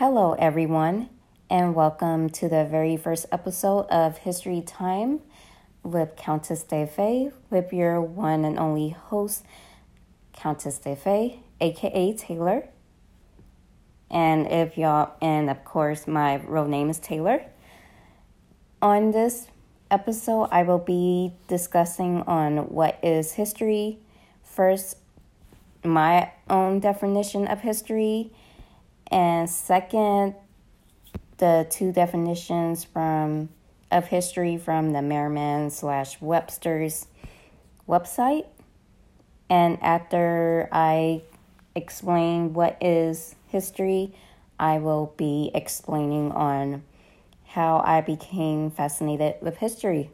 Hello, everyone, and welcome to the very first episode of History Time with Countess De Defe, with your one and only host, Countess De Defe, aka Taylor. And if y'all, and of course, my real name is Taylor. On this episode, I will be discussing on what is history. First, my own definition of history, and second, the two definitions from of history from the Merriam slash Webster's website. And after I explain what is history, I will be explaining on how I became fascinated with history.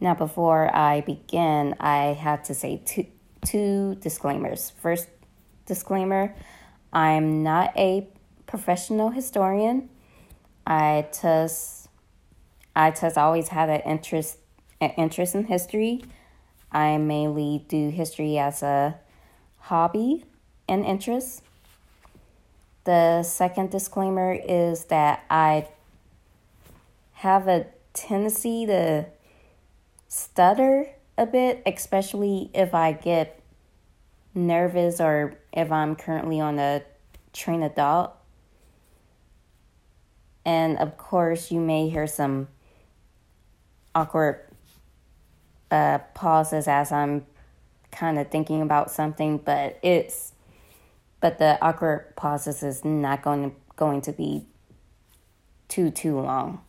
Now, before I begin, I have to say two, two disclaimers. First disclaimer I'm not a professional historian. I just I just always had an interest an interest in history. I mainly do history as a hobby and interest. The second disclaimer is that I have a tendency to stutter a bit, especially if I get nervous or if I'm currently on a train thought. And of course, you may hear some awkward uh, pauses as I'm kind of thinking about something, but it's but the awkward pauses is not going to going to be too too long.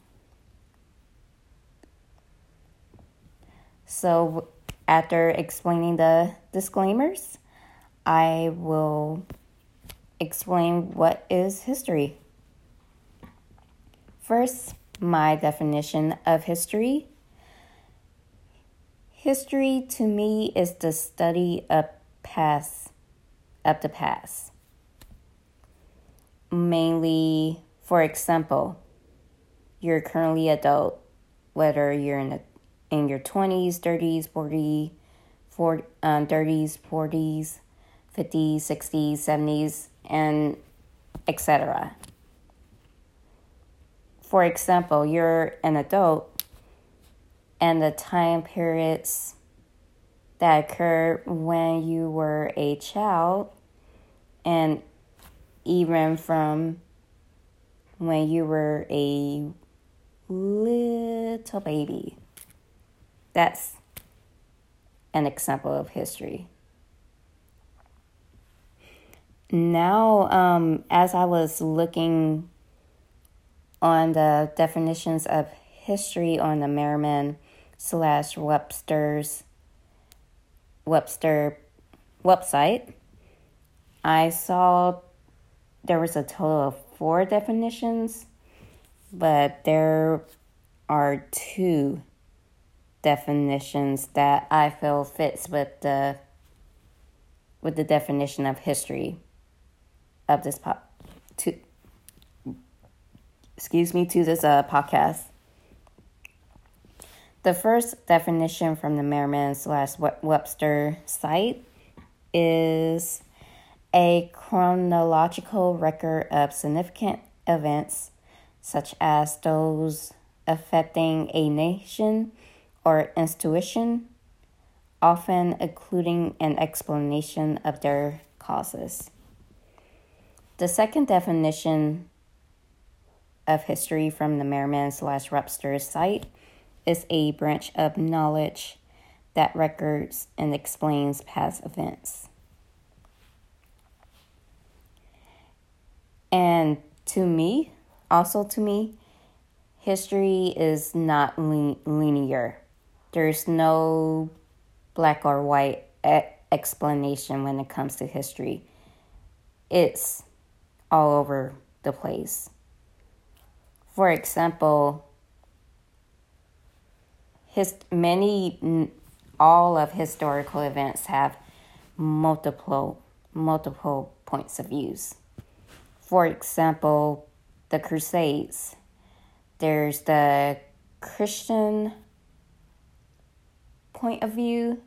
So after explaining the disclaimers, I will explain what is history. First, my definition of history. History to me is the study of past of the past. Mainly, for example, you're currently adult, whether you're in the, in your 20s, 30s, 40, 40 um, 30s, 40s, 50s, 60s, 70s, and etc. For example, you're an adult and the time periods that occurred when you were a child and even from when you were a little baby. That's an example of history now, um, as I was looking on the definitions of history on the Merriam slash Webster's Webster website, I saw there was a total of four definitions, but there are two definitions that I feel fits with the with the definition of history of this pop to excuse me to this uh, podcast. The first definition from the Merriam slash Webster site is a chronological record of significant events, such as those affecting a nation or institution, often including an explanation of their causes. The second definition of history from the Merriam slash Webster site is a branch of knowledge that records and explains past events. And to me, also to me, history is not linear. There's no black or white explanation when it comes to history. It's all over the place. For example, his many all of historical events have multiple multiple points of views. For example, the Crusades. There's the Christian point of view,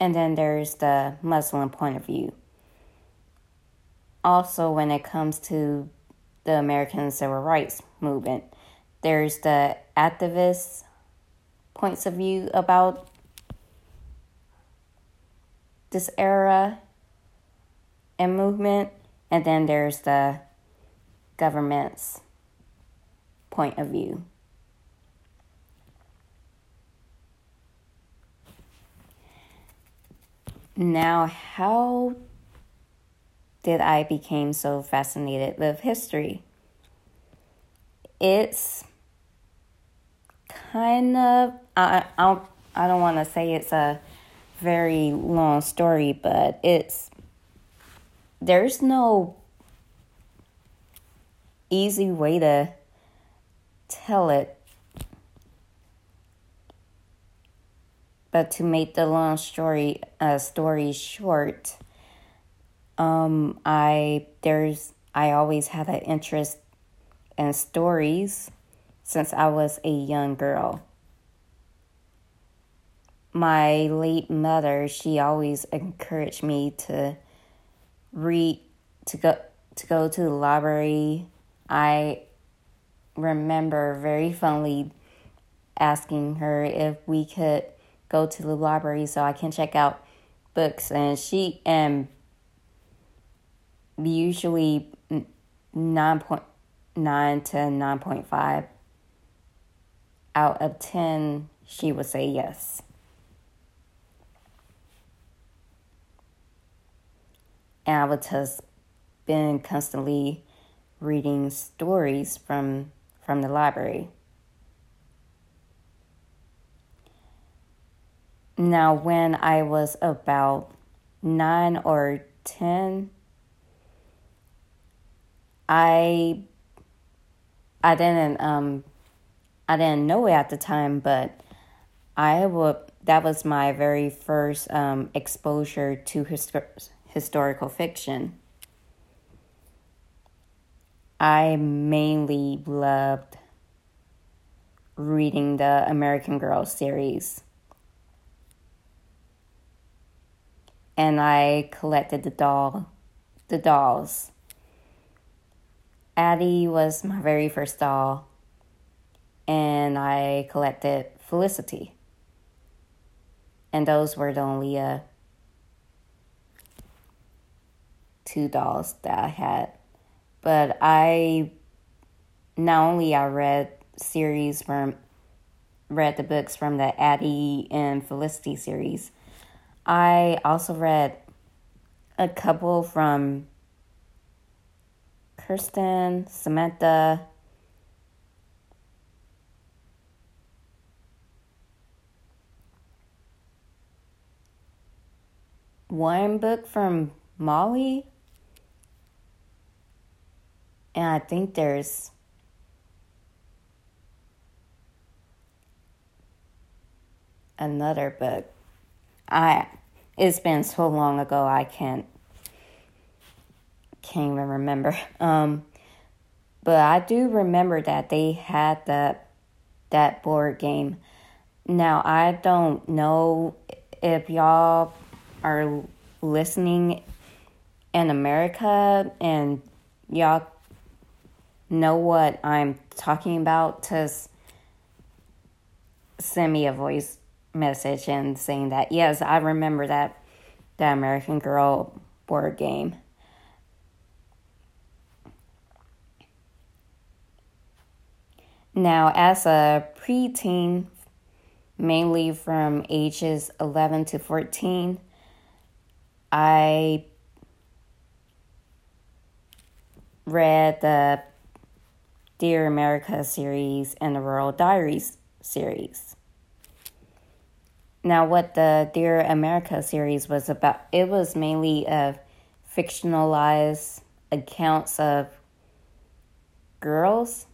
and then there's the Muslim point of view also when it comes to the American civil rights movement. There's the activist points of view about this era and movement, and then there's the government's point of view. Now, how did I became so fascinated with history? It's kind of I I I don't want to say it's a very long story, but it's there's no easy way to tell it. But to make the long story uh, story short, um, I there's I always had an interest in stories since I was a young girl. My late mother, she always encouraged me to read to go to go to the library. I remember very fondly asking her if we could go to the library so I can check out books and she and usually 9.9 to 9.5 out of 10 she would say yes and I would just been constantly reading stories from from the library. Now, when I was about nine or ten, I I didn't um I didn't know it at the time, but I would that was my very first um, exposure to historical fiction. I mainly loved reading the American Girl series. And I collected the doll the dolls. Addy was my very first doll and I collected Felicity. And those were the only uh, two dolls that I had. But I not only I read series from read the books from the Addy and Felicity series. I also read a couple from Kirsten, Samantha, one book from Molly and I think there's another book. I it's been so long ago I can't can't even remember. Um, but I do remember that they had that that board game. Now I don't know if y'all are listening in America and y'all know what I'm talking about, just send me a voice message and saying that yes, I remember that the American Girl board game. Now, as a preteen, mainly from ages 11 to 14, I read the Dear America series and the Royal Diaries series. Now, what the Dear America series was about, it was mainly of fictionalized accounts of girls,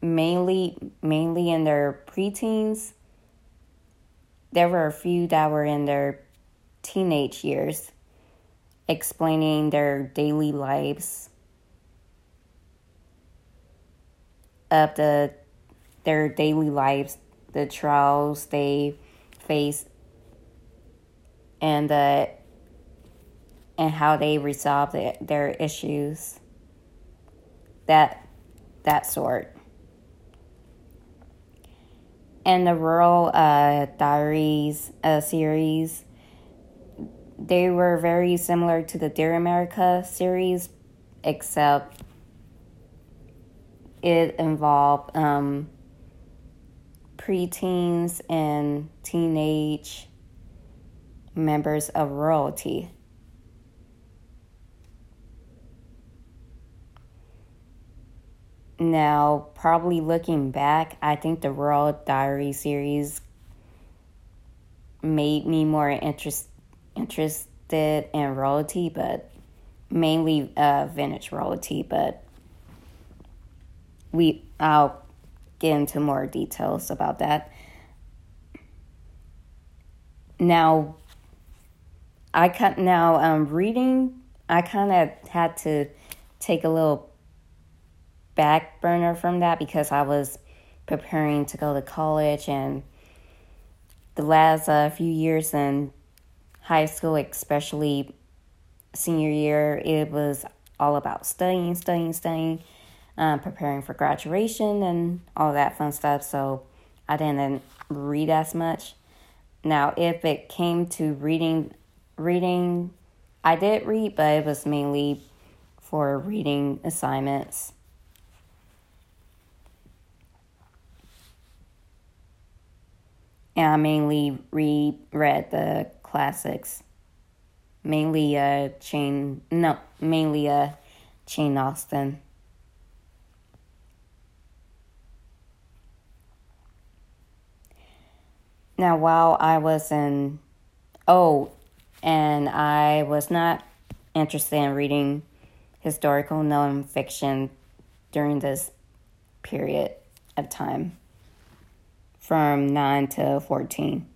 mainly mainly in their preteens. There were a few that were in their teenage years, explaining their daily lives of the their daily lives, the trials they face, and the and how they resolve the, their issues. That that sort. And the Royal uh, Diaries uh, series, they were very similar to the Dear America series, except it involved um, preteens and teenage members of royalty. Now, probably looking back, I think the Royal Diary series made me more interest, interested in royalty, but mainly uh, vintage royalty. But we, I'll get into more details about that. Now, I cut now um, reading. I kind of had to take a little back burner from that because I was preparing to go to college and the last uh, few years in high school, especially senior year, it was all about studying, studying, studying, um, preparing for graduation and all that fun stuff. So I didn't read as much. Now, if it came to reading, reading, I did read, but it was mainly for reading assignments. And I mainly read read the classics. Mainly uh Jane no, mainly uh Jane Austen. Now while I was in oh and I was not interested in reading historical nonfiction during this period of time from 9 to 14.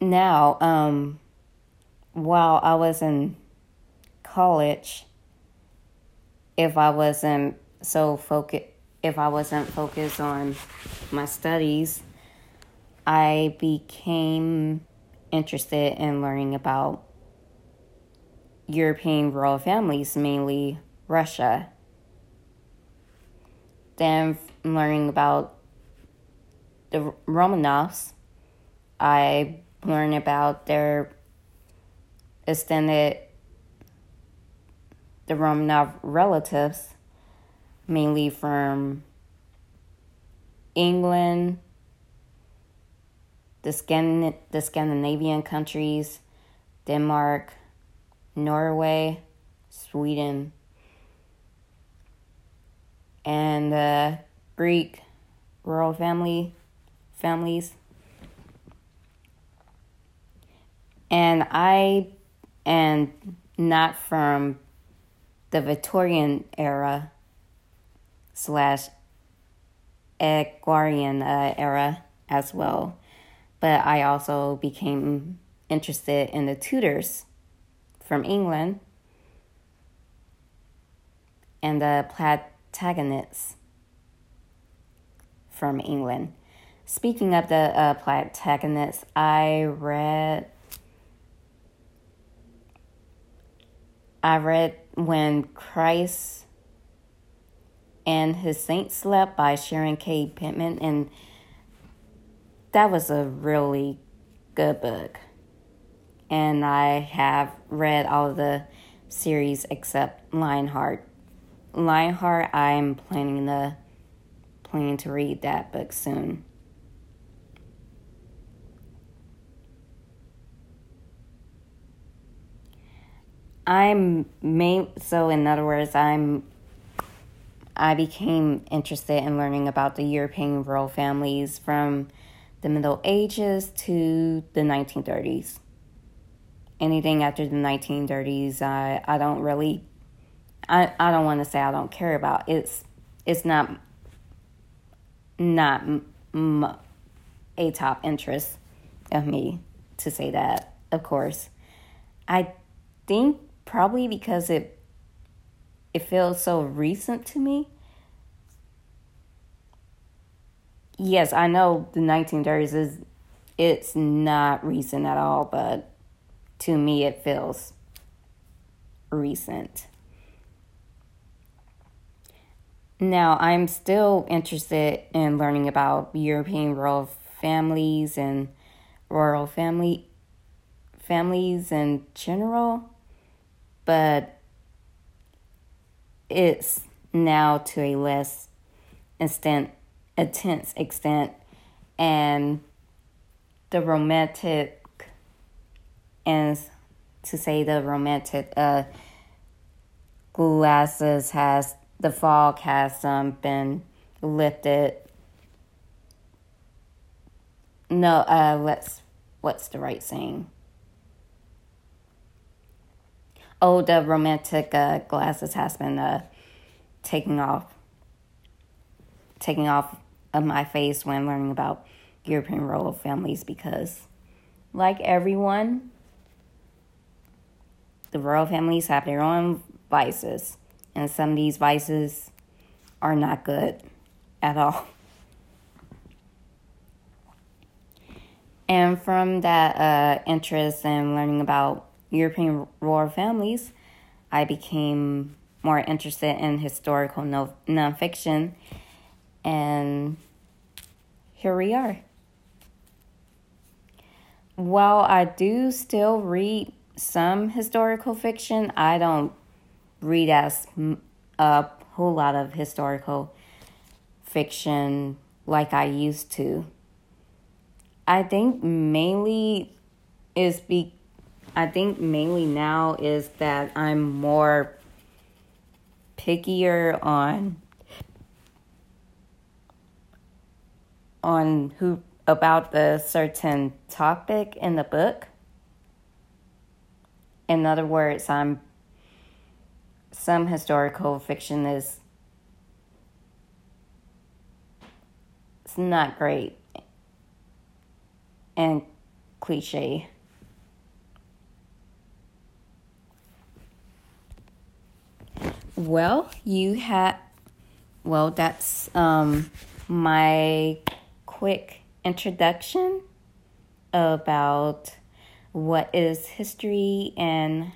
Now, um, while I was in college, if I wasn't so focused, if I wasn't focused on my studies, I became interested in learning about European royal families, mainly Russia. Then learning about the Romanovs, I learned about their extended, the Romanov relatives, mainly from England, the, Scan- the Scandinavian countries, Denmark, Norway, Sweden, and uh, Greek royal family families. And I and not from the Victorian era slash Edwardian uh, era as well. But I also became interested in the Tudors from England and the Plantagenets from England. Speaking of the uh, Plantagenets, I read. I read When Christ and His Saints Slept by Sharon K. Penman, and that was a really good book. And I have read all of the series except Lionheart. Lionheart, I'm planning to planning to read that book soon. I'm main so in other words I'm I became interested in learning about the European royal families from the Middle Ages to the 1930s. Anything after the 1930s, I, I don't really, I, I don't want to say I don't care about. It's it's not not a top interest of me to say that, of course. I think probably because it it feels so recent to me. Yes, I know the 1930s is it's not recent at all, but to me, it feels recent. Now, I'm still interested in learning about European royal families and royal family families in general, but it's now to a less extent, intense extent, and the romantic and to say the romantic uh, glasses has the fog has um, been lifted. No, uh, let's. What's the right saying? Oh, the romantic uh, glasses has been uh, taking off, taking off of my face when learning about European royal families because, like everyone, the royal families have their own vices, and some of these vices are not good at all. And from that uh, interest in learning about European royal families, I became more interested in historical no- nonfiction, and here we are. While I do still read some historical fiction. I don't read as a whole lot of historical fiction like I used to. I think mainly is be I think mainly now is that I'm more pickier on on who about the certain topic in the book in other words, I'm some historical fiction is it's not great and cliche. Well, you had well, that's um my quick introduction about what is history and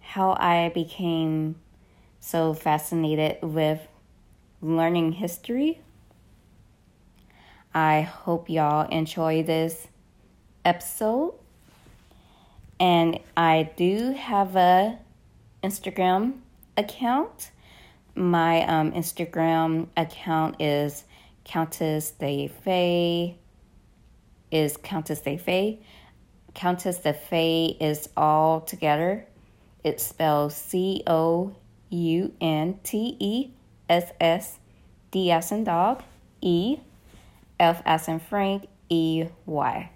how I became so fascinated with learning history. I hope y'all enjoy this episode. And I do have a Instagram account. My um, Instagram account is Countess De Fey. Is Countess De Fey. Countess de Fey is all together. It's spelled C O U N T E S S D as in dog E F as in Frank E Y.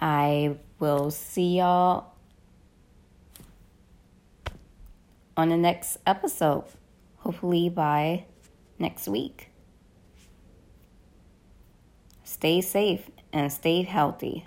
I will see y'all on the next episode, hopefully by next week. Stay safe and stay healthy.